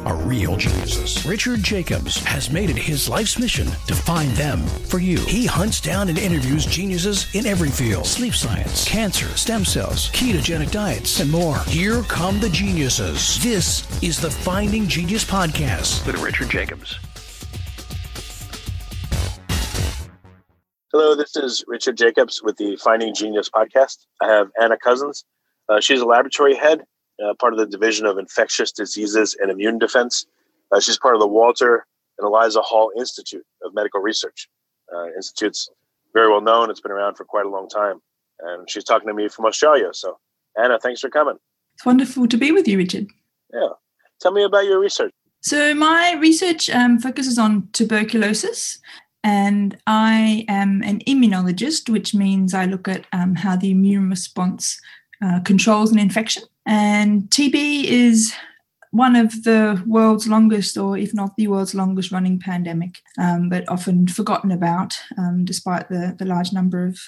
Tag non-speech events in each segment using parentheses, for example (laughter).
are real geniuses. Richard Jacobs has made it his life's mission to find them for you. He hunts down and interviews geniuses in every field sleep science, cancer, stem cells, ketogenic diets, and more. Here come the geniuses. This is the Finding Genius Podcast. With Richard Jacobs. Hello, this is Richard Jacobs with the Finding Genius podcast. I have Anna Cousins. Uh, she's a laboratory head, uh, part of the Division of Infectious Diseases and Immune Defense. Uh, she's part of the Walter and Eliza Hall Institute of Medical Research. Uh, Institute's very well known. It's been around for quite a long time. And she's talking to me from Australia. So, Anna, thanks for coming. It's wonderful to be with you, Richard. Yeah. Tell me about your research. So, my research um, focuses on tuberculosis, and I am an immunologist, which means I look at um, how the immune response uh, controls an infection. And TB is one of the world's longest, or if not the world's longest running pandemic, um, but often forgotten about um, despite the, the large number of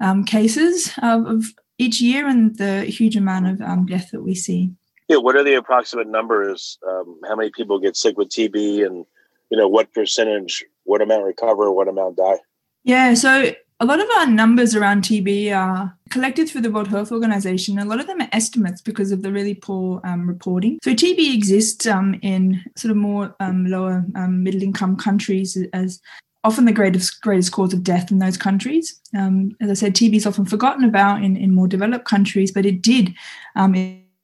um, cases of, of each year and the huge amount of um, death that we see. Yeah, what are the approximate numbers? Um, how many people get sick with TB, and you know what percentage, what amount recover, what amount die? Yeah, so a lot of our numbers around TB are collected through the World Health Organization. A lot of them are estimates because of the really poor um, reporting. So TB exists um, in sort of more um, lower um, middle income countries as often the greatest greatest cause of death in those countries. Um, as I said, TB is often forgotten about in, in more developed countries, but it did um,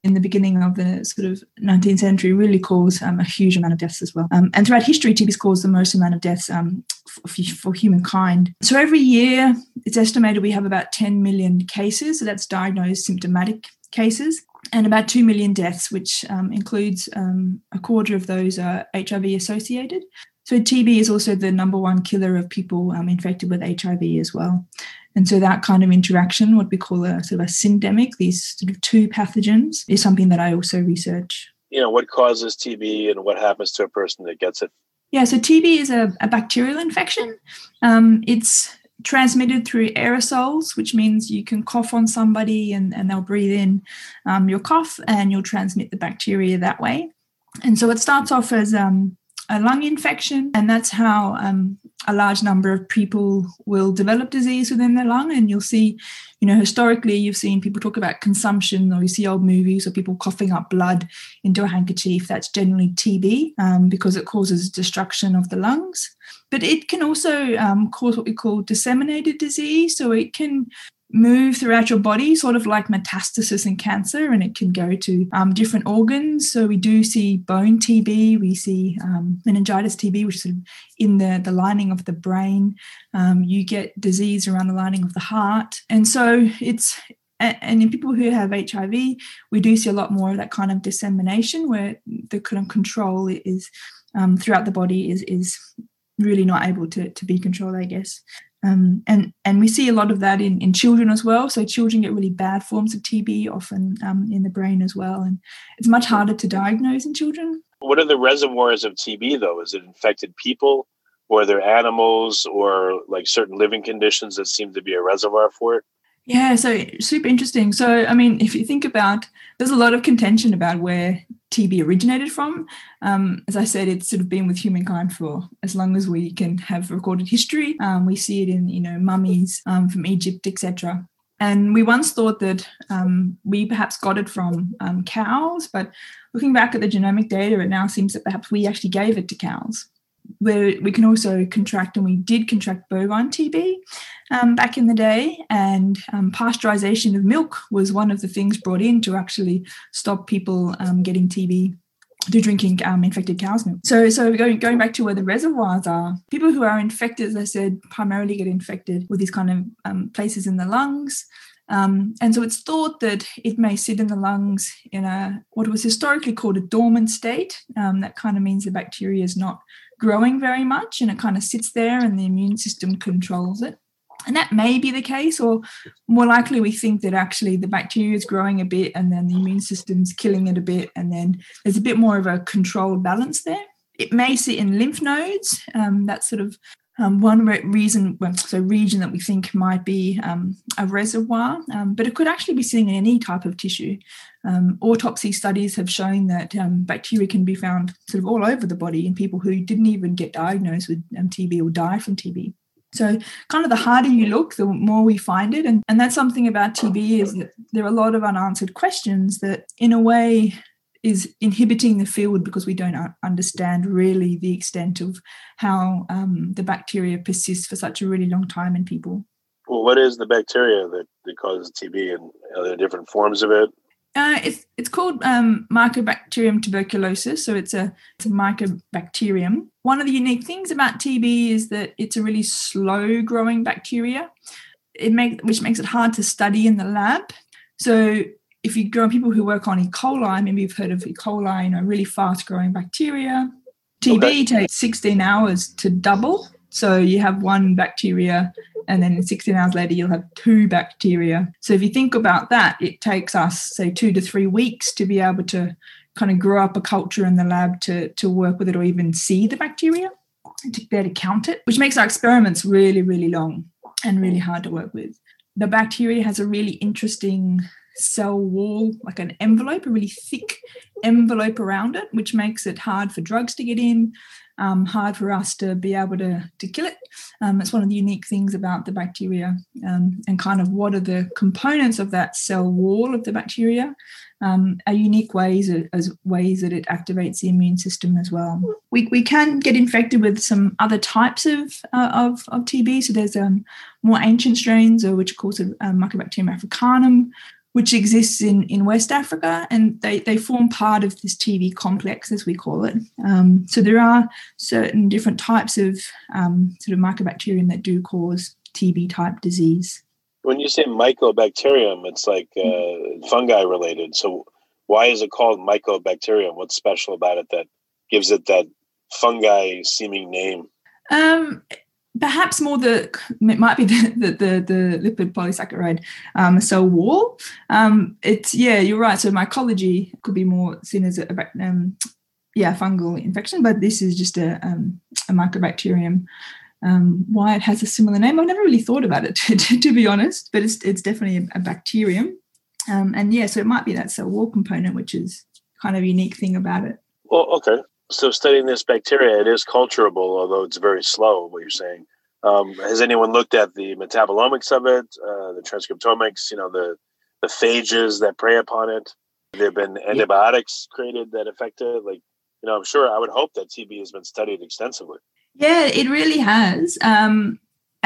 in, the beginning of the sort of 19th century really caused um, a huge amount of deaths as well. Um, and throughout history, TB has caused the most amount of deaths um, for, for humankind. So every year, it's estimated we have about 10 million cases. So that's diagnosed symptomatic cases. And about 2 million deaths, which um, includes um, a quarter of those are HIV associated. So TB is also the number one killer of people um, infected with HIV as well. And so that kind of interaction, what we call a sort of a syndemic, these sort of two pathogens, is something that I also research. You know, what causes TB and what happens to a person that gets it? Yeah, so TB is a, a bacterial infection. Um, it's transmitted through aerosols, which means you can cough on somebody and, and they'll breathe in um, your cough and you'll transmit the bacteria that way. And so it starts off as um, a lung infection, and that's how um, a large number of people will develop disease within their lung. And you'll see, you know, historically, you've seen people talk about consumption, or you see old movies of people coughing up blood into a handkerchief. That's generally TB um, because it causes destruction of the lungs. But it can also um, cause what we call disseminated disease. So it can move throughout your body, sort of like metastasis in cancer, and it can go to um, different organs. So we do see bone TB, we see um, meningitis TB, which is sort of in the, the lining of the brain. Um, you get disease around the lining of the heart. And so it's and in people who have HIV, we do see a lot more of that kind of dissemination where the kind of control is um, throughout the body is is really not able to, to be controlled, I guess. Um, and and we see a lot of that in, in children as well. So children get really bad forms of TB often um, in the brain as well, and it's much harder to diagnose in children. What are the reservoirs of TB though? Is it infected people, or are there animals, or like certain living conditions that seem to be a reservoir for it? Yeah, so super interesting. So, I mean, if you think about, there's a lot of contention about where TB originated from. Um, as I said, it's sort of been with humankind for as long as we can have recorded history. Um, we see it in, you know, mummies um, from Egypt, etc. And we once thought that um, we perhaps got it from um, cows, but looking back at the genomic data, it now seems that perhaps we actually gave it to cows where we can also contract, and we did contract bovine TB um, back in the day, and um, pasteurization of milk was one of the things brought in to actually stop people um, getting TB through drinking um, infected cow's milk. So, so going going back to where the reservoirs are, people who are infected, as I said, primarily get infected with these kind of um, places in the lungs. Um, and so it's thought that it may sit in the lungs in a what was historically called a dormant state. Um, that kind of means the bacteria is not growing very much and it kind of sits there and the immune system controls it. And that may be the case, or more likely, we think that actually the bacteria is growing a bit and then the immune system's killing it a bit, and then there's a bit more of a controlled balance there. It may sit in lymph nodes. Um, that's sort of um, one re- reason, so region that we think might be um, a reservoir, um, but it could actually be sitting in any type of tissue. Um, autopsy studies have shown that um, bacteria can be found sort of all over the body in people who didn't even get diagnosed with um, TB or die from TB. So, kind of the harder you look, the more we find it. And, and that's something about TB is that there are a lot of unanswered questions that, in a way, is inhibiting the field because we don't understand really the extent of how um, the bacteria persists for such a really long time in people. Well, what is the bacteria that, that causes TB and are there different forms of it? Uh, it's it's called um, Mycobacterium tuberculosis, so it's a it's a mycobacterium. One of the unique things about TB is that it's a really slow growing bacteria. It make which makes it hard to study in the lab. So if you grow people who work on E. coli, maybe you've heard of E. coli, you know, really fast growing bacteria. TB okay. takes 16 hours to double. So you have one bacteria and then 16 hours later you'll have two bacteria. So if you think about that, it takes us say two to three weeks to be able to kind of grow up a culture in the lab to, to work with it or even see the bacteria to be able to count it, which makes our experiments really, really long and really hard to work with. The bacteria has a really interesting cell wall, like an envelope, a really thick envelope around it, which makes it hard for drugs to get in, um, hard for us to be able to, to kill it. Um, it's one of the unique things about the bacteria um, and kind of what are the components of that cell wall of the bacteria um, are unique ways as ways that it activates the immune system as well. We, we can get infected with some other types of uh, of, of TB. So there's um, more ancient strains, or which are called um, Mycobacterium africanum, which exists in, in West Africa, and they, they form part of this TB complex, as we call it. Um, so there are certain different types of um, sort of mycobacterium that do cause TB type disease. When you say mycobacterium, it's like uh, fungi related. So why is it called mycobacterium? What's special about it that gives it that fungi seeming name? Um, perhaps more the it might be (laughs) the the, the, the lipid polysaccharide um, cell wall. Um, it's yeah, you're right. So mycology could be more seen as a, um, yeah fungal infection, but this is just a um, a. Um, why it has a similar name, I've never really thought about it (laughs) to, to, to be honest, but it's it's definitely a, bacterium. Um, and yeah, so it might be that cell wall component, which is kind of a unique thing about it. Well, okay so studying this bacteria, it is culturable, although it's very slow. What you're saying. Um, has anyone looked at the metabolomics of it, uh, the transcriptomics? You know, the the phages that prey upon it. There have been antibiotics created that affect it. Like, you know, I'm sure. I would hope that TB has been studied extensively. Yeah, it really has. Um,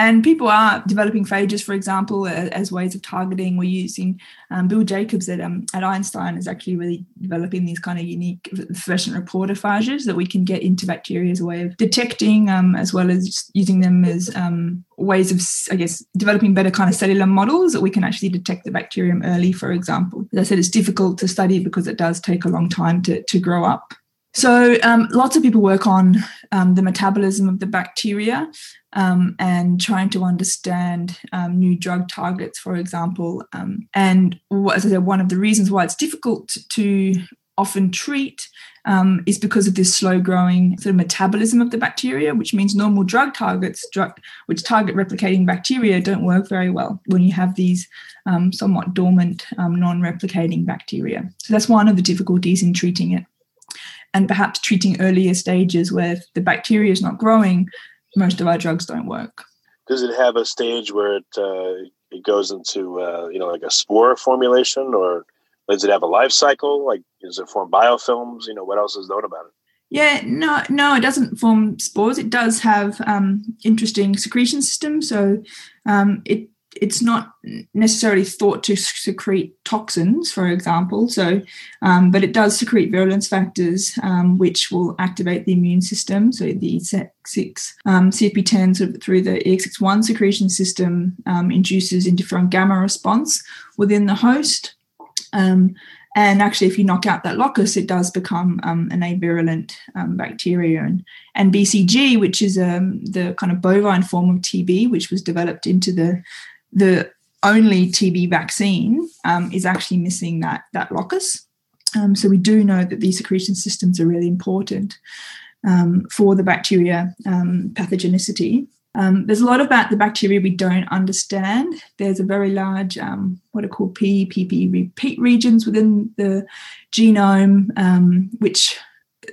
and people are developing phages, for example, as ways of targeting. We're using um, Bill Jacobs at, um, at Einstein is actually really developing these kind of unique fluorescent reporter phages that we can get into bacteria as a way of detecting, um, as well as using them as um, ways of, I guess, developing better kind of cellular models that we can actually detect the bacterium early, for example. As I said, it's difficult to study because it does take a long time to, to grow up. So, um, lots of people work on um, the metabolism of the bacteria um, and trying to understand um, new drug targets, for example. Um, and as I said, one of the reasons why it's difficult to often treat um, is because of this slow growing sort of metabolism of the bacteria, which means normal drug targets, drug, which target replicating bacteria, don't work very well when you have these um, somewhat dormant, um, non replicating bacteria. So that's one of the difficulties in treating it. And perhaps treating earlier stages where the bacteria is not growing, most of our drugs don't work. Does it have a stage where it uh, it goes into uh, you know like a spore formulation, or does it have a life cycle? Like, does it form biofilms? You know, what else is known about it? Yeah, no, no, it doesn't form spores. It does have um, interesting secretion system. So um, it it's not necessarily thought to secrete toxins, for example. So, um, but it does secrete virulence factors, um, which will activate the immune system. So the EX6, um, CFP10 through the EX61 secretion system um, induces interferon gamma response within the host. Um, And actually, if you knock out that locus, it does become um, an avirulent bacteria. And, and BCG, which is the kind of bovine form of TB, which was developed into the, the only TB vaccine, um, is actually missing that, that locus. Um, so we do know that these secretion systems are really important um, for the bacteria pathogenicity. Um, there's a lot about the bacteria we don't understand. There's a very large, um, what are called PPP repeat regions within the genome, um, which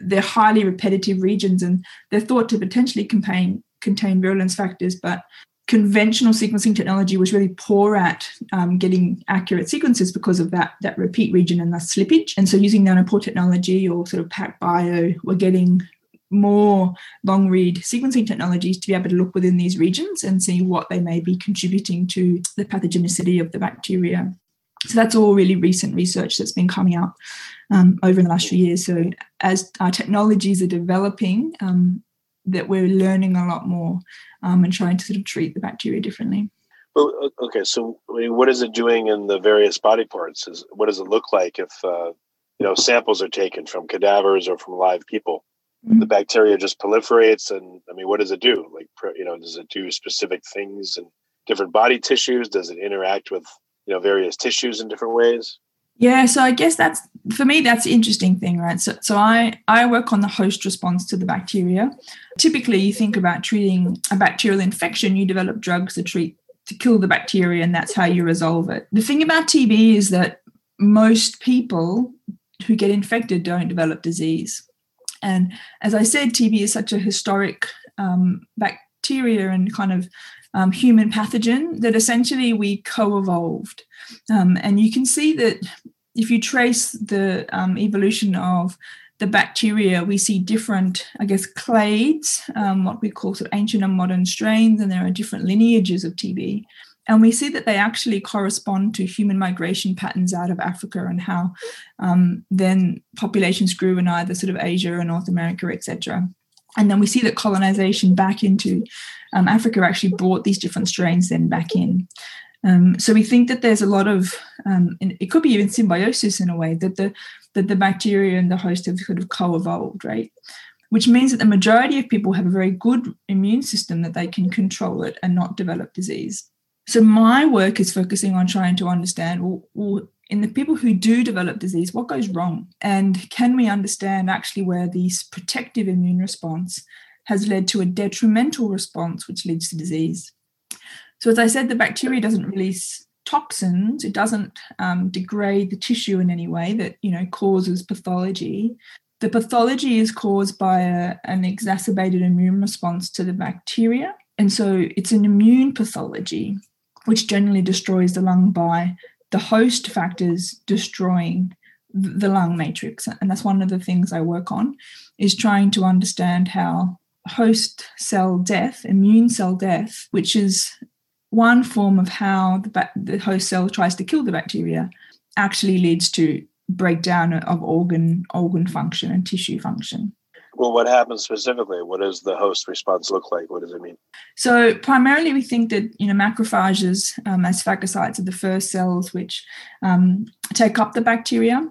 they're highly repetitive regions and they're thought to potentially contain, contain virulence factors, but conventional sequencing technology was really poor at um, getting accurate sequences because of that, that repeat region and the slippage. And so using nanopore technology or sort of PacBio, we're getting more long read sequencing technologies to be able to look within these regions and see what they may be contributing to the pathogenicity of the bacteria. So that's all really recent research that's been coming out um, over the last few years. So as our technologies are developing, um, that we're learning a lot more um, and trying to sort of treat the bacteria differently. Well, okay, so I mean, what is it doing in the various body parts? Is what does it look like if uh, you know samples are taken from cadavers or from live people? the bacteria just proliferates and i mean what does it do like you know does it do specific things in different body tissues does it interact with you know various tissues in different ways yeah so i guess that's for me that's the interesting thing right? So, so i i work on the host response to the bacteria. Typically you think about treating a bacterial infection you develop drugs to treat to kill the bacteria and that's how you resolve it. The thing about tb is that most people who get infected don't develop disease. And as I said, TB is such a historic um, bacteria and kind of um, human pathogen that essentially we co evolved. Um, and you can see that if you trace the um, evolution of the bacteria, we see different, I guess, clades, um, what we call sort of ancient and modern strains, and there are different lineages of TB. And we see that they actually correspond to human migration patterns out of Africa and how um, then populations grew in either sort of Asia or North America, etc. And then we see that colonization back into um, Africa actually brought these different strains then back in. Um, so we think that there's a lot of, um, it could be even symbiosis in a way that the that the bacteria and the host have sort of co-evolved, right? Which means that the majority of people have a very good immune system that they can control it and not develop disease. So my work is focusing on trying to understand well, in the people who do develop disease, what goes wrong? And can we understand actually where this protective immune response has led to a detrimental response, which leads to disease? So, as I said, the bacteria doesn't release toxins, it doesn't um, degrade the tissue in any way that you know causes pathology. The pathology is caused by a, an exacerbated immune response to the bacteria. And so it's an immune pathology which generally destroys the lung by the host factors destroying the lung matrix and that's one of the things i work on is trying to understand how host cell death immune cell death which is one form of how the, the host cell tries to kill the bacteria actually leads to breakdown of organ organ function and tissue function well, what happens specifically? What does the host response look like? What does it mean? So primarily, we think that you know macrophages um, as phagocytes are the first cells which um, take up the bacteria.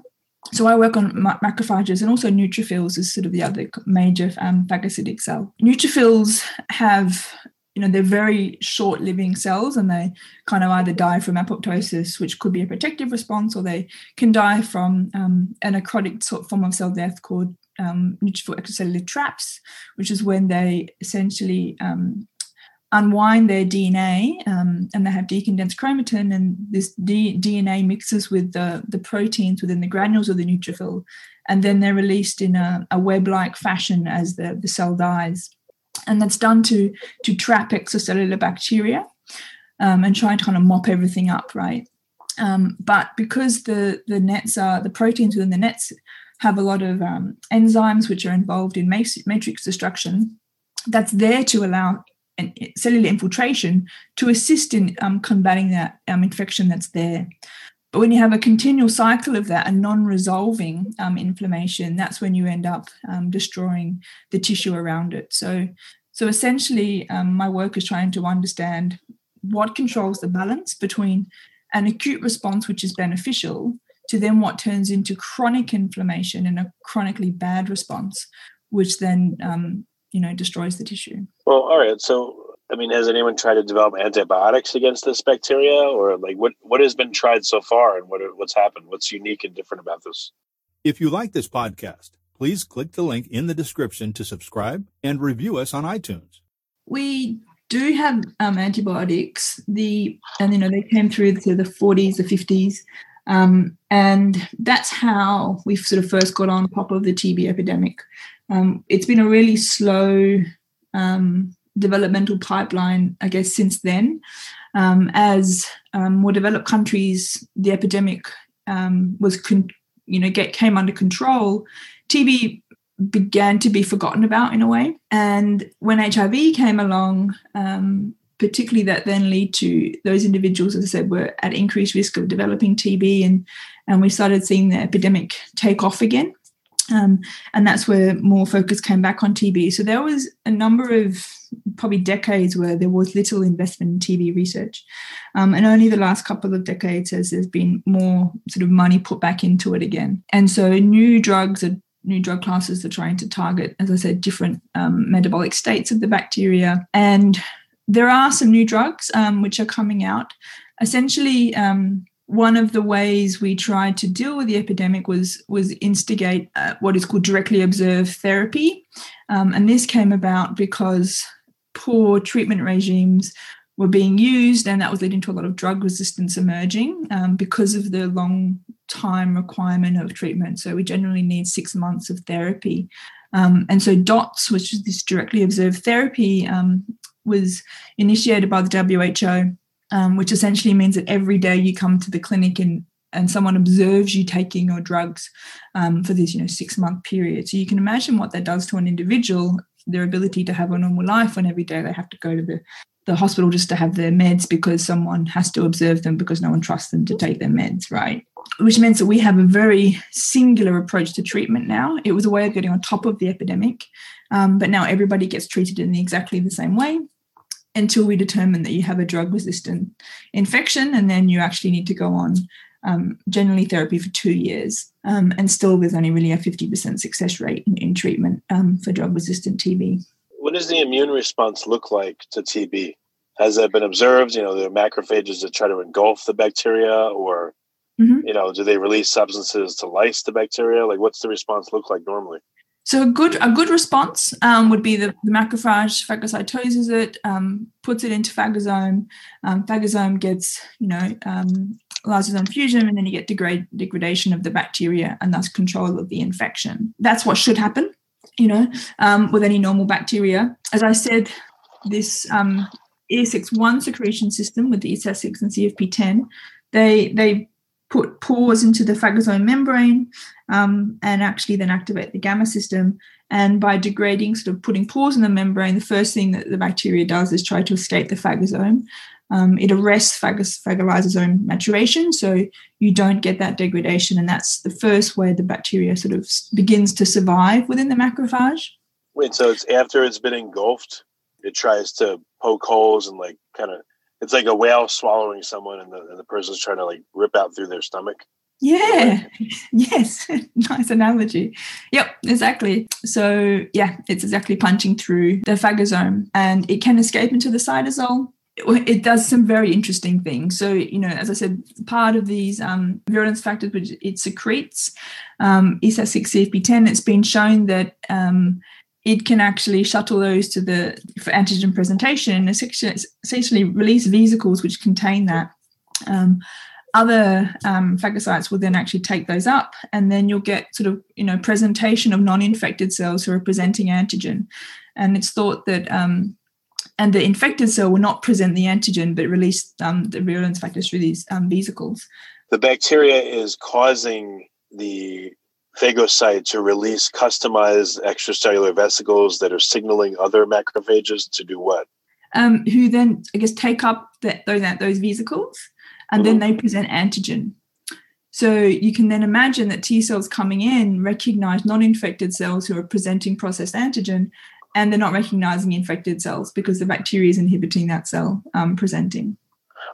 So I work on macrophages and also neutrophils is sort of the other major um, phagocytic cell. Neutrophils have you know they're very short living cells and they kind of either die from apoptosis which could be a protective response or they can die from um, a necrotic sort form of cell death called um, neutrophil extracellular traps, which is when they essentially um, unwind their DNA um, and they have decondensed chromatin, and this D- DNA mixes with the, the proteins within the granules of the neutrophil, and then they're released in a, a web like fashion as the, the cell dies. And that's done to, to trap extracellular bacteria um, and try to kind of mop everything up, right? Um, but because the the nets are the proteins within the nets have a lot of um, enzymes which are involved in matrix destruction that's there to allow cellular infiltration to assist in um, combating that um, infection that's there. But when you have a continual cycle of that and non resolving um, inflammation, that's when you end up um, destroying the tissue around it. So, so essentially, um, my work is trying to understand what controls the balance between an acute response, which is beneficial, to then what turns into chronic inflammation and a chronically bad response, which then um, you know destroys the tissue. Well, all right. So, I mean, has anyone tried to develop antibiotics against this bacteria, or like what what has been tried so far, and what what's happened? What's unique and different about this? If you like this podcast, please click the link in the description to subscribe and review us on iTunes. We do have um, antibiotics. The and you know they came through to the 40s, the 50s. Um, and that's how we sort of first got on top of the TB epidemic. Um, it's been a really slow um, developmental pipeline, I guess, since then. Um, as um, more developed countries, the epidemic um, was, con- you know, get came under control. TB began to be forgotten about in a way, and when HIV came along, um, particularly that then lead to those individuals, as I said, were at increased risk of developing TB, and and we started seeing the epidemic take off again. Um, and that's where more focus came back on TB. So there was a number of probably decades where there was little investment in TB research, um, and only the last couple of decades has there's been more sort of money put back into it again. And so new drugs are new drug classes are trying to target, as I said, different um, metabolic states of the bacteria. And there are some new drugs um, which are coming out. Essentially, um, one of the ways we tried to deal with the epidemic was was instigate uh, what is called directly observed therapy, um, and this came about because poor treatment regimes were being used, and that was leading to a lot of drug resistance emerging um, because of the long time requirement of treatment. So we generally need six months of therapy. Um, and so DOTS, which is this directly observed therapy, um, was initiated by the WHO, um, which essentially means that every day you come to the clinic and and someone observes you taking your drugs um, for this, you know, six month period. So you can imagine what that does to an individual, their ability to have a normal life when every day they have to go to the, the hospital just to have their meds because someone has to observe them because no one trusts them to take their meds, right? Which means that we have a very singular approach to treatment now. It was a way of getting on top of the epidemic, um, but now everybody gets treated in exactly the same way until we determine that you have a drug resistant infection, and then you actually need to go on um, generally therapy for two years. Um, and still, there's only really a 50% success rate in, in treatment um, for drug resistant TB. What does the immune response look like to TB? Has that been observed? You know, the macrophages that try to engulf the bacteria, or mm-hmm. you know, do they release substances to lyse the bacteria? Like, what's the response look like normally? So a good a good response um, would be the, the macrophage phagocytoses it, um, puts it into phagosome. Um, phagosome gets you know um, lysosome fusion, and then you get degrade, degradation of the bacteria, and thus control of the infection. That's what should happen, you know, um, with any normal bacteria. As I said, this um, ESX1 secretion system with the ESA6 and CFP10, they they put pores into the phagosome membrane um, and actually then activate the gamma system. And by degrading, sort of putting pores in the membrane, the first thing that the bacteria does is try to escape the phagosome. Um, it arrests phagos- phagolysosome maturation, so you don't get that degradation. And that's the first way the bacteria sort of begins to survive within the macrophage. Wait, so it's after it's been engulfed, it tries to poke holes and like kind of it's like a whale swallowing someone and the, and the person's trying to like rip out through their stomach. Yeah. (laughs) Yes. (laughs) Nice analogy. Yep exactly. So yeah it's exactly punching through the phagosome and it can escape into the cytosol. It does some very interesting things. So, you know, as I said, part of these um, virulence factors, which it secretes, um, ESA6 CFP10, it's been shown that um, it can actually shuttle those to the for antigen presentation and essentially release vesicles which contain that. Um, other um, phagocytes will then actually take those up, and then you'll get sort of you know presentation of non-infected cells who are presenting antigen. And it's thought that um, and the infected cell will not present the antigen but release um, the virulence factors through these um, vesicles. The bacteria is causing the phagocyte to release customized extracellular vesicles that are signaling other macrophages to do what? Um, who then, I guess, take up the, those those vesicles, and mm-hmm. then they present antigen. So you can then imagine that T cells coming in recognize non-infected cells who are presenting processed antigen, and they're not recognizing infected cells because the bacteria is inhibiting that cell um, presenting.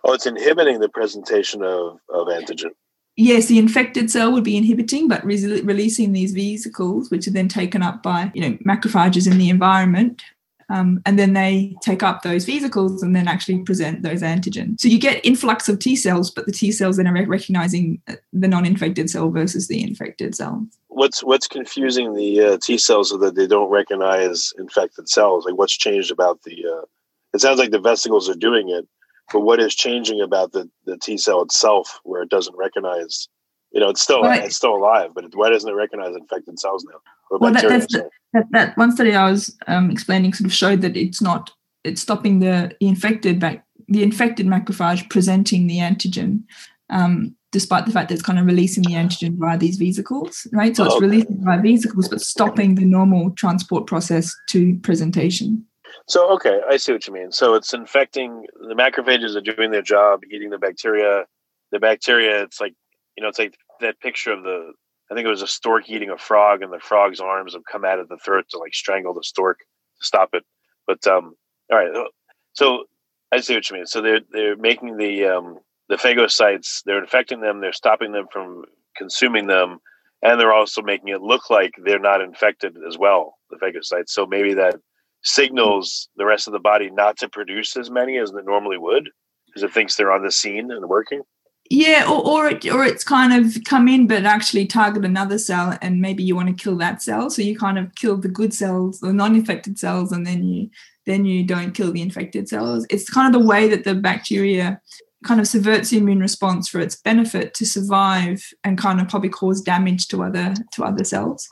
Oh, it's inhibiting the presentation of, of antigen. Yes, the infected cell would be inhibiting, but re- releasing these vesicles, which are then taken up by you know macrophages in the environment, um, and then they take up those vesicles and then actually present those antigens. So you get influx of T cells, but the T cells then are recognizing the non-infected cell versus the infected cell. What's what's confusing the uh, T cells so that they don't recognize infected cells? Like what's changed about the? Uh, it sounds like the vesicles are doing it, but what is changing about the, the T cell itself where it doesn't recognize? You know, it's still right. it's still alive, but why doesn't it recognize infected cells now? well, that, that's the, that, that one study I was um, explaining sort of showed that it's not it's stopping the, the infected back the infected macrophage presenting the antigen, um, despite the fact that it's kind of releasing the antigen via these vesicles, right? So it's okay. releasing via vesicles, but stopping the normal transport process to presentation. So okay, I see what you mean. So it's infecting the macrophages are doing their job, eating the bacteria. The bacteria, it's like you know, it's like that picture of the I think it was a stork eating a frog, and the frog's arms have come out of the throat to like strangle the stork to stop it. But um, all right, so I see what you mean. So they're they're making the um, the phagocytes, they're infecting them, they're stopping them from consuming them, and they're also making it look like they're not infected as well, the phagocytes. So maybe that signals the rest of the body not to produce as many as it normally would because it thinks they're on the scene and working. Yeah, or or, it, or it's kind of come in but actually target another cell, and maybe you want to kill that cell, so you kind of kill the good cells, the non-infected cells, and then you then you don't kill the infected cells. It's kind of the way that the bacteria kind of subverts the immune response for its benefit to survive and kind of probably cause damage to other to other cells.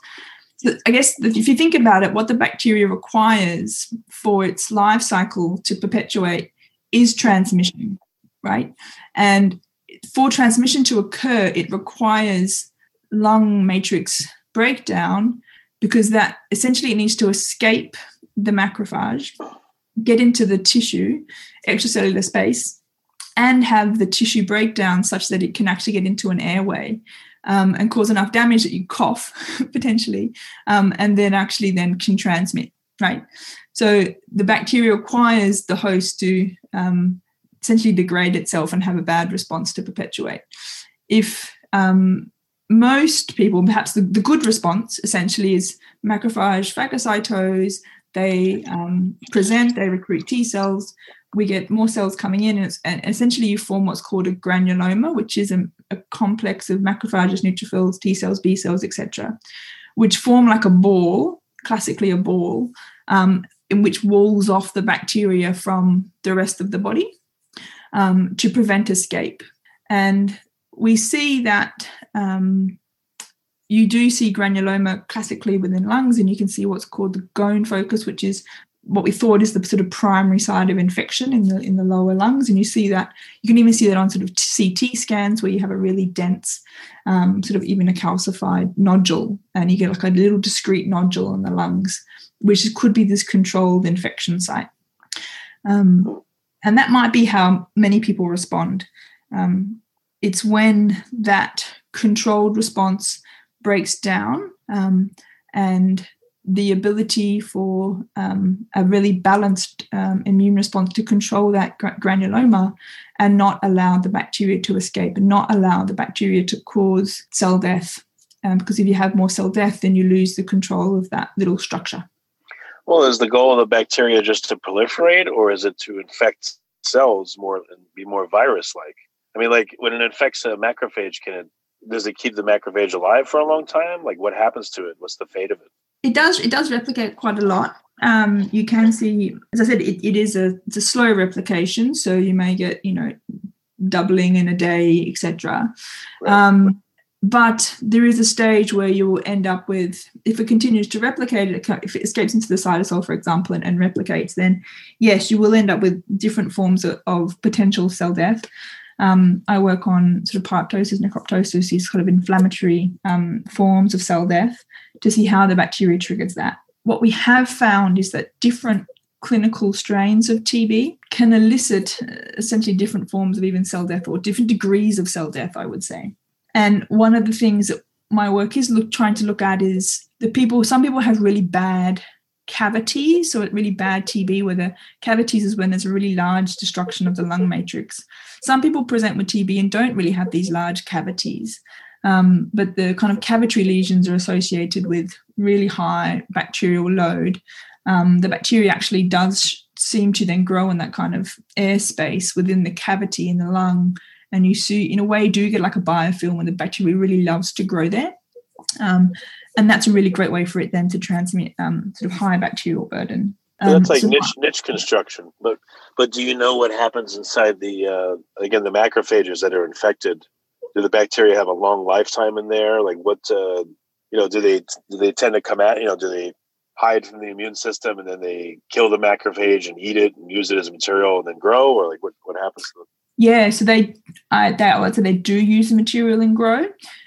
I guess if you think about it, what the bacteria requires for its life cycle to perpetuate is transmission, right? And for transmission to occur, it requires lung matrix breakdown because that essentially it needs to escape the macrophage, get into the tissue, extracellular space, and have the tissue breakdown such that it can actually get into an airway um, and cause enough damage that you cough (laughs) potentially, um, and then actually then can transmit. Right. So the bacteria requires the host to um, essentially degrade itself and have a bad response to perpetuate. If um, most people, perhaps the, the, good response essentially is macrophage phagocytose, they um, present, they recruit T cells, we get more cells coming in, and, and essentially you form what's called a granuloma, which is a, a complex of macrophages, neutrophils, T cells, B cells, etc., which form like a ball, classically a ball, um, in which walls off the bacteria from the rest of the body um, to prevent escape. And we see that um, you do see granuloma classically within lungs, and you can see what's called the Ghosn focus, which is what we thought is the sort of primary side of infection in the in the lower lungs, and you see that you can even see that on sort of CT scans where you have a really dense, um, sort of even a calcified nodule, and you get like a little discrete nodule in the lungs, which could be this controlled infection site. Um, and that might be how many people respond. Um, it's when that controlled response breaks down um, and the ability for um, a really balanced um, immune response to control that granuloma and not allow the bacteria to escape and not allow the bacteria to cause cell death. Um, because if you have more cell death, then you lose the control of that little structure. Well, is the goal of the bacteria just to proliferate, or is it to infect cells more and be more virus-like? I mean, like when it infects a macrophage, can it does it keep the macrophage alive for a long time? Like, what happens to it? What's the fate of it? It does. It does replicate quite a lot. Um, you can see, as I said, it, it is a it's a slow replication, so you may get you know doubling in a day, etc. Um, but there is a stage where you will end up with if it continues to replicate if it escapes into the cytosol for example and, and replicates then yes you will end up with different forms of, of potential cell death um, i work on sort of pyroptosis necroptosis these kind of inflammatory um, forms of cell death to see how the bacteria triggers that. What we have found is that different clinical strains of tb can elicit uh, essentially different forms of even cell death or different degrees of cell death i would say. And one of the things that my work is look, trying to look at is the people, some people have really bad cavities, so really bad TB, where the cavities is when there's a really large destruction of the lung matrix. Some people present with TB and don't really have these large cavities. Um, but the kind of cavitary lesions are associated with really high bacterial load. Um, the bacteria actually does seem to then grow in that kind of airspace within the cavity in the lung. And you see, in a way, do get like a biofilm when the bacteria really loves to grow there. Um, and that's a really great way for it then to transmit um, sort of high bacterial burden. Um, that's like so niche niche construction. But but do you know what happens inside the uh, again the macrophages that are infected? Do the bacteria have a long lifetime in there? Like what uh, you know? Do they do they tend to come out? You know, do they hide from the immune system and then they kill the macrophage and eat it and use it as material and then grow, or like what what happens to them? Yeah, so they, uh, they, so they do use the material and grow.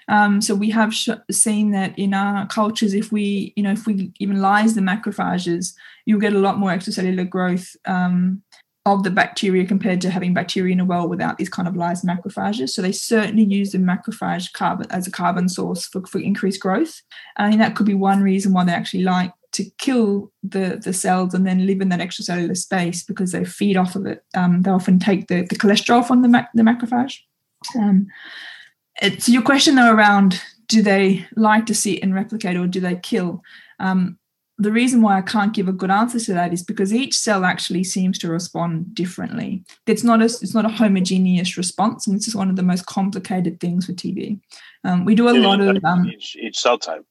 Um, so we have sh- seen that in our cultures, if we, you know, if we even lyse the macrophages, you'll get a lot more extracellular growth um, of the bacteria compared to having bacteria in a well without these kind of lysed macrophages. So they certainly use the macrophage carbon as a carbon source for, for increased growth. And I think that could be one reason why they actually like to kill the, the cells and then live in that extracellular space because they feed off of it. Um, they often take the, the cholesterol from the, mac- the macrophage. Um, it's your question though around do they like to sit and replicate or do they kill? Um, the reason why I can't give a good answer to that is because each cell actually seems to respond differently. It's not a it's not a homogeneous response, and this is one of the most complicated things with TB. Um, we do a lot of um, each, each cell type.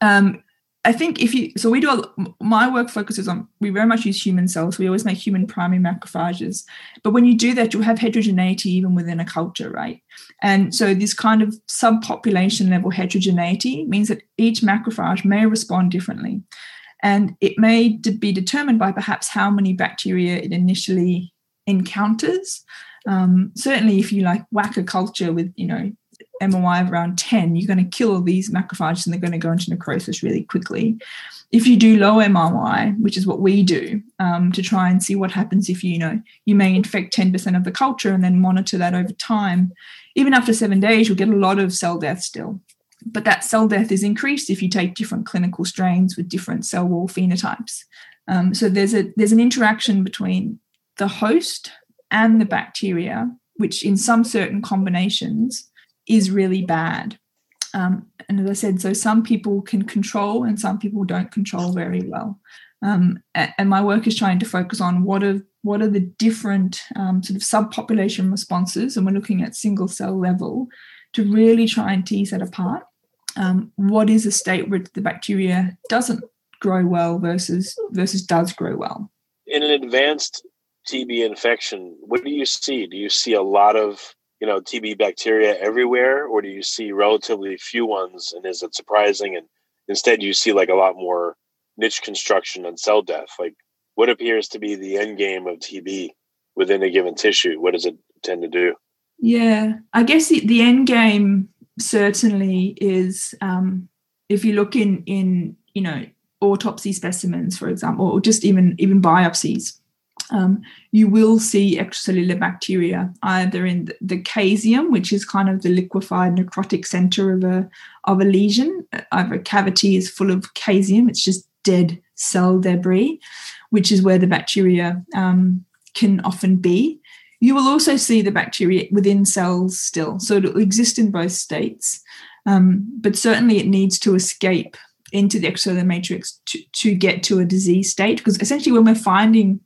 Um, I think if you so we do a, my work focuses on we very much use human cells. We always make human primary macrophages, but when you do that, you'll have heterogeneity even within a culture, right? And so this kind of subpopulation level heterogeneity means that each macrophage may respond differently, and it may be determined by perhaps how many bacteria it initially encounters. Um, certainly, if you like whack a culture with you know MOI of around 10, you're going to kill all these macrophages and they're going to go into necrosis really quickly. If you do low MOI, which is what we do, um, to try and see what happens if you, you know you may infect 10% of the culture and then monitor that over time, even after seven days, you'll get a lot of cell death still. But that cell death is increased if you take different clinical strains with different cell wall phenotypes. Um, so there's a there's an interaction between the host and the bacteria, which in some certain combinations is really bad. Um, and as I said, so some people can control and some people don't control very well. Um, and my work is trying to focus on what are what are the different um, sort of subpopulation responses, and we're looking at single cell level to really try and tease that apart. Um, what is a state where the bacteria doesn't grow well versus versus does grow well? In an advanced TB infection, what do you see? Do you see a lot of you know TB bacteria everywhere, or do you see relatively few ones? And is it surprising? And instead, you see like a lot more niche construction and cell death. Like what appears to be the end game of TB within a given tissue? What does it tend to do? Yeah, I guess the, the end game certainly is um, if you look in in you know autopsy specimens, for example, or just even even biopsies um, you will see extracellular bacteria either in the, caseum, which is kind of the liquefied necrotic center of a of a lesion. Either a cavity is full of caseum; it's just dead cell debris, which is where the bacteria um, can often be. You will also see the bacteria within cells still, so it'll exist in both states. Um, but certainly, it needs to escape into the extracellular matrix to, to get to a disease state because essentially when we're finding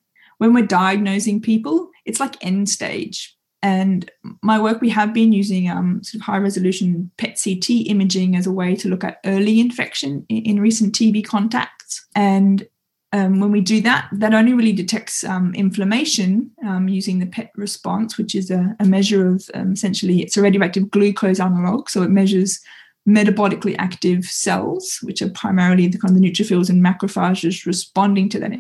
when we're diagnosing people, it's like end stage. And my work, we have been using um, sort of high resolution PET CT imaging as a way to look at early infection in, in recent TB contacts. And um, when we do that, that only really detects um, inflammation um, using the PET response, which is a, a measure of um, essentially it's a radioactive glucose analog. So it measures metabolically active cells, which are primarily the kind of the neutrophils and macrophages responding to that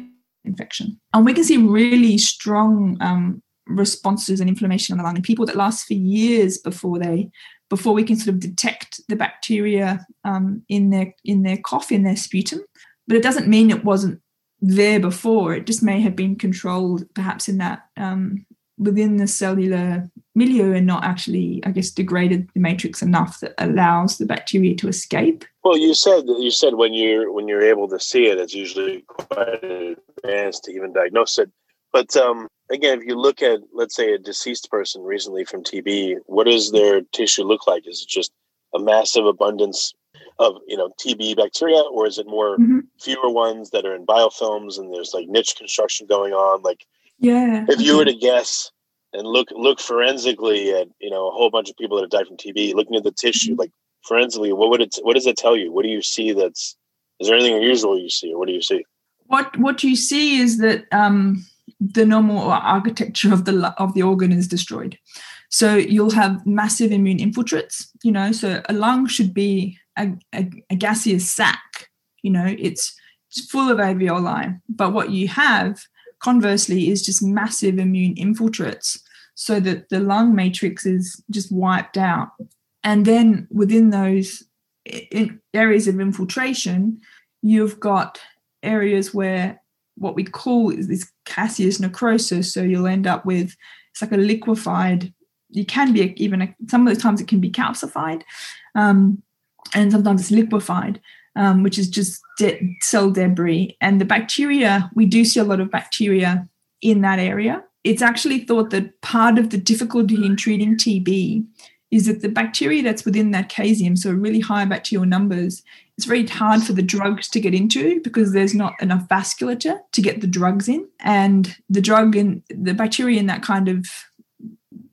infection. And we can see really strong um, responses and inflammation on the lung in people that last for years before they before we can sort of detect the bacteria um, in their in their cough in their sputum. But it doesn't mean it wasn't there before. It just may have been controlled perhaps in that um, within the cellular milieu and not actually, I guess, degraded the matrix enough that allows the bacteria to escape. Well, you said you said when you're when you're able to see it, it's usually quite advanced to even diagnose it. But um, again, if you look at let's say a deceased person recently from TB, what does their tissue look like? Is it just a massive abundance of you know TB bacteria, or is it more Mhm. fewer ones that are in biofilms and there's like niche construction going on? Like Yeah. if you were to guess and look look forensically at you know a whole bunch of people that have died from TB, looking at the tissue like forensically, what would it what does it tell you? What do you see that's is there anything unusual you see, or what do you see? What what you see is that um, the normal architecture of the of the organ is destroyed. So you'll have massive immune infiltrates. You know, so a lung should be a, a, a gaseous sac. You know, it's, it's full of alveoli. But what you have, conversely, is just massive immune infiltrates, so that the lung matrix is just wiped out. And then within those areas of infiltration, you've got areas where what we call is this caseous necrosis. So you'll end up with it's like a liquefied. You can be even a, some of the times it can be calcified, um, and sometimes it's liquefied, um, which is just de- cell debris. And the bacteria, we do see a lot of bacteria in that area. It's actually thought that part of the difficulty in treating TB is that the bacteria that's within that caseum, so really high bacterial numbers, it's very hard for the drugs to get into because there's not enough vasculature to get the drugs in. And the drug and the bacteria in that kind of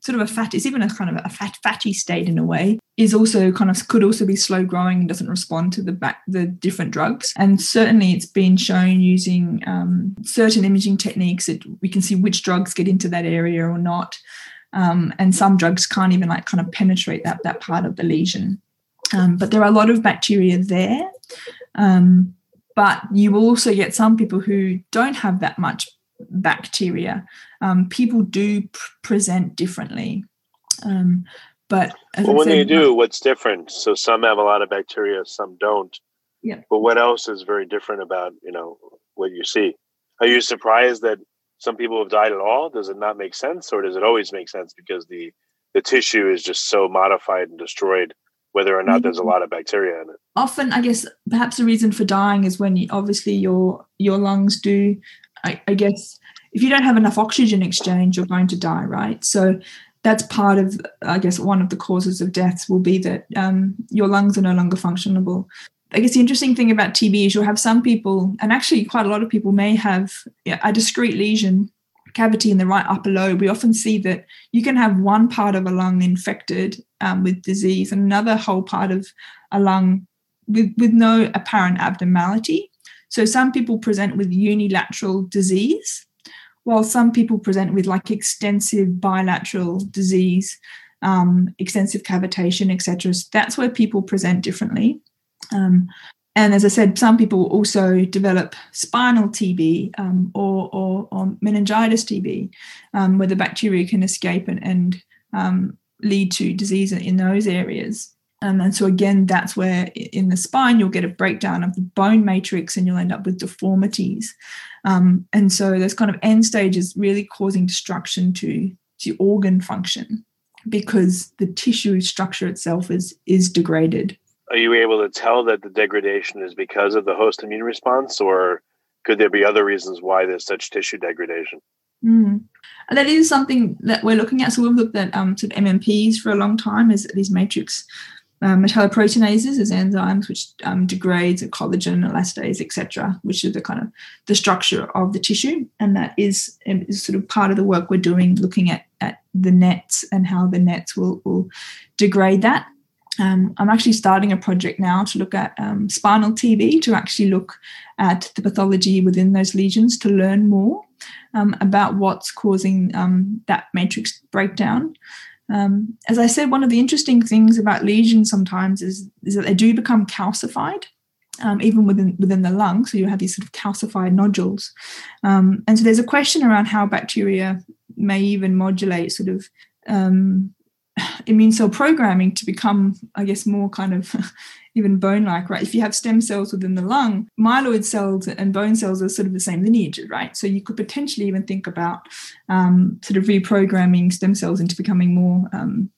sort of a fat, it's even a kind of a fat, fatty state in a way, is also kind of could also be slow growing and doesn't respond to the back the different drugs. And certainly it's been shown using um, certain imaging techniques that we can see which drugs get into that area or not. Um, and some drugs can't even like kind of penetrate that that part of the lesion. Um, but there are a lot of bacteria there. Um, but you will also get some people who don't have that much bacteria. Um, people do pr- present differently. Um, but as Well, when they said, do, what's different? So some have a lot of bacteria, some don't. Yeah. But what else is very different about you know what you see? Are you surprised that some people have died at all? Does it not make sense, or does it always make sense because the the tissue is just so modified and destroyed, whether or not there's a lot of bacteria in it? often i guess perhaps the reason for dying is when you, obviously your your lungs do I, I guess if you don't have enough oxygen exchange you're going to die right so that's part of i guess one of the causes of deaths will be that um, your lungs are no longer functionable i guess the interesting thing about tb is you'll have some people and actually quite a lot of people may have a discrete lesion cavity in the right upper lobe, we often see that you can have one part of a lung infected um, with disease and another whole part of a lung with, with no apparent abnormality. So some people present with unilateral disease, while some people present with like extensive bilateral disease, um, extensive cavitation, etc. So that's where people present differently. Um, and as I said, some people also develop spinal TB um, or, or, or, meningitis TB, um, where the bacteria can escape and, and um, lead to disease in those areas. Um, and so, again, that's where in the spine you'll get a breakdown of the bone matrix and you'll end up with deformities. Um, and so, those kind of end stages really causing destruction to, to organ function because the tissue structure itself is, is degraded are you able to tell that the degradation is because of the host immune response or could there be other reasons why there's such tissue degradation? Mm. that is something that we're looking at. So we've looked at um, sort of mmps for a long time as these matrix um, metalloproteinases as enzymes which um, degrades collagen elastase etc which is the kind of the structure of the tissue. And that is, is sort of part of the work we're doing looking at, at the nets and how the nets will, will degrade that um, I'm actually starting a project now to look at um, spinal TB to actually look at the pathology within those lesions to learn more um, about what's causing um, that matrix breakdown. Um, as I said, one of the interesting things about lesions sometimes is, is that they do become calcified. Um, even within within the lung, so you have these sort of calcified nodules, and so there's a question around how bacteria may even modulate sort of immune cell programming to become, I guess, more kind of (laughs) even bone like, right? If you have stem cells within the lung, myeloid cells and bone cells are sort of the same lineage, right? So you could potentially even think about um, sort of reprogramming stem cells into becoming more um,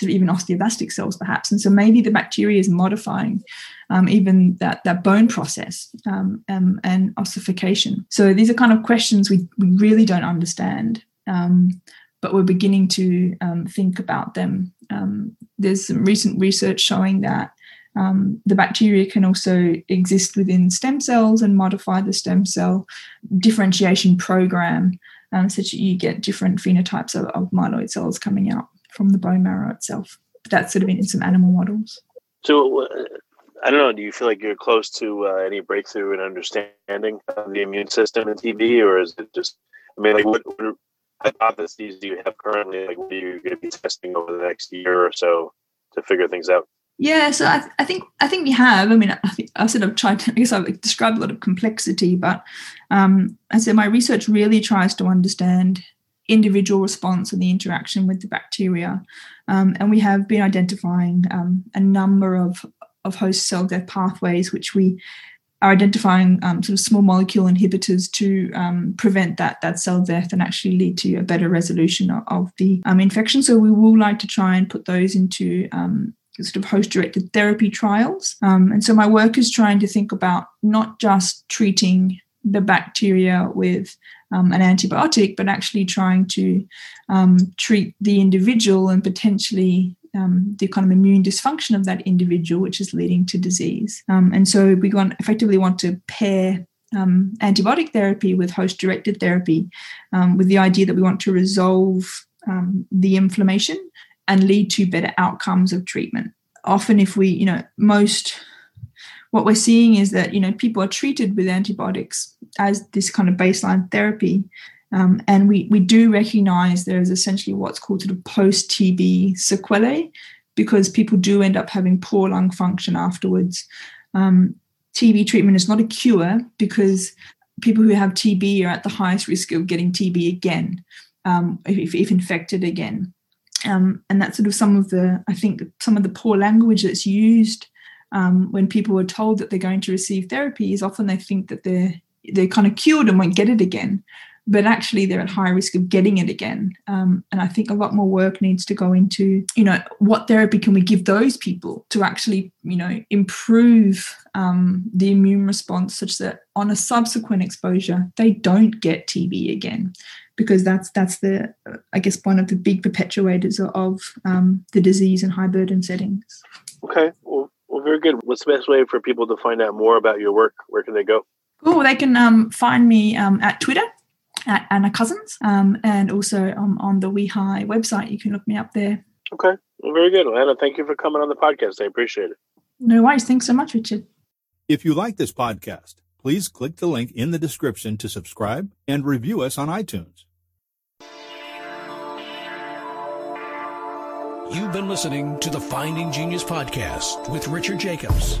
sort of even osteoblastic cells, perhaps. And so maybe the bacteria is modifying um, even that, that bone process um, um, and ossification. So these are kind of questions we, we really don't understand. Um, but we're beginning to um, think about them. Um, there's some recent research showing that um, the bacteria can also exist within stem cells and modify the stem cell differentiation program um, such that you get different phenotypes of, of, myeloid cells coming out from the bone marrow itself. But that's sort of in some animal models. So, uh, I don't know, do you feel like you're close to uh, any breakthrough in understanding of the immune system in TB, or is it just, I mean, like, what hypotheses do you have currently? Like, what are you going to be testing over the next year or so to figure things out? Yeah, so I, th- I, think I think we have. I mean, I, think I sort of tried. To, I guess I've described a lot of complexity, but um, I said my research really tries to understand individual response and the interaction with the bacteria, um, and we have been identifying um, a number of of host cell death pathways, which we are identifying um, sort of small molecule inhibitors to um, prevent that that cell death and actually lead to a better resolution of, of the um, infection. So we will like to try and put those into um, sort of host directed therapy trials. Um, and so my work is trying to think about not just treating the bacteria with um, an antibiotic, but actually trying to um, treat the individual and potentially um, the kind of immune dysfunction of that individual, which is leading to disease. Um, and so we want effectively want to pair um, antibiotic therapy with host directed therapy um, with the idea that we want to resolve the inflammation and lead to better outcomes of treatment. Often, if we, you know, most what we're seeing is that, you know, people are treated with antibiotics as this kind of baseline therapy. Um, and we, we do recognize there is essentially what's called sort of post TB sequelae because people do end up having poor lung function afterwards. Um, TB treatment is not a cure because people who have TB are at the highest risk of getting TB again um, if, if infected again. Um, and that's sort of some of the, I think, some of the poor language that's used um, when people are told that they're going to receive therapy is often they think that they're they're kind of cured and won't get it again, but actually they're at high risk of getting it again. Um, and I think a lot more work needs to go into, you know, what therapy can we give those people to actually, you know, improve um, the immune response such that on a subsequent exposure they don't get TB again because that's that's the I guess one of the big perpetuators of um, the disease in high burden settings. Okay, well, well, very good. What's the best way for people to find out more about your work? Where can they go? Oh, They can um, find me um, at Twitter at Anna Coussens, um, and also on the WEHI website. You can look me up there. Okay. Well, very good. Well, Anna, thank you for coming on the podcast. I appreciate it. No worries. Thanks so much, Richard. If you like this podcast, please click the link in the description to subscribe and review us on iTunes. You've been listening to the Finding Genius podcast with Richard Jacobs.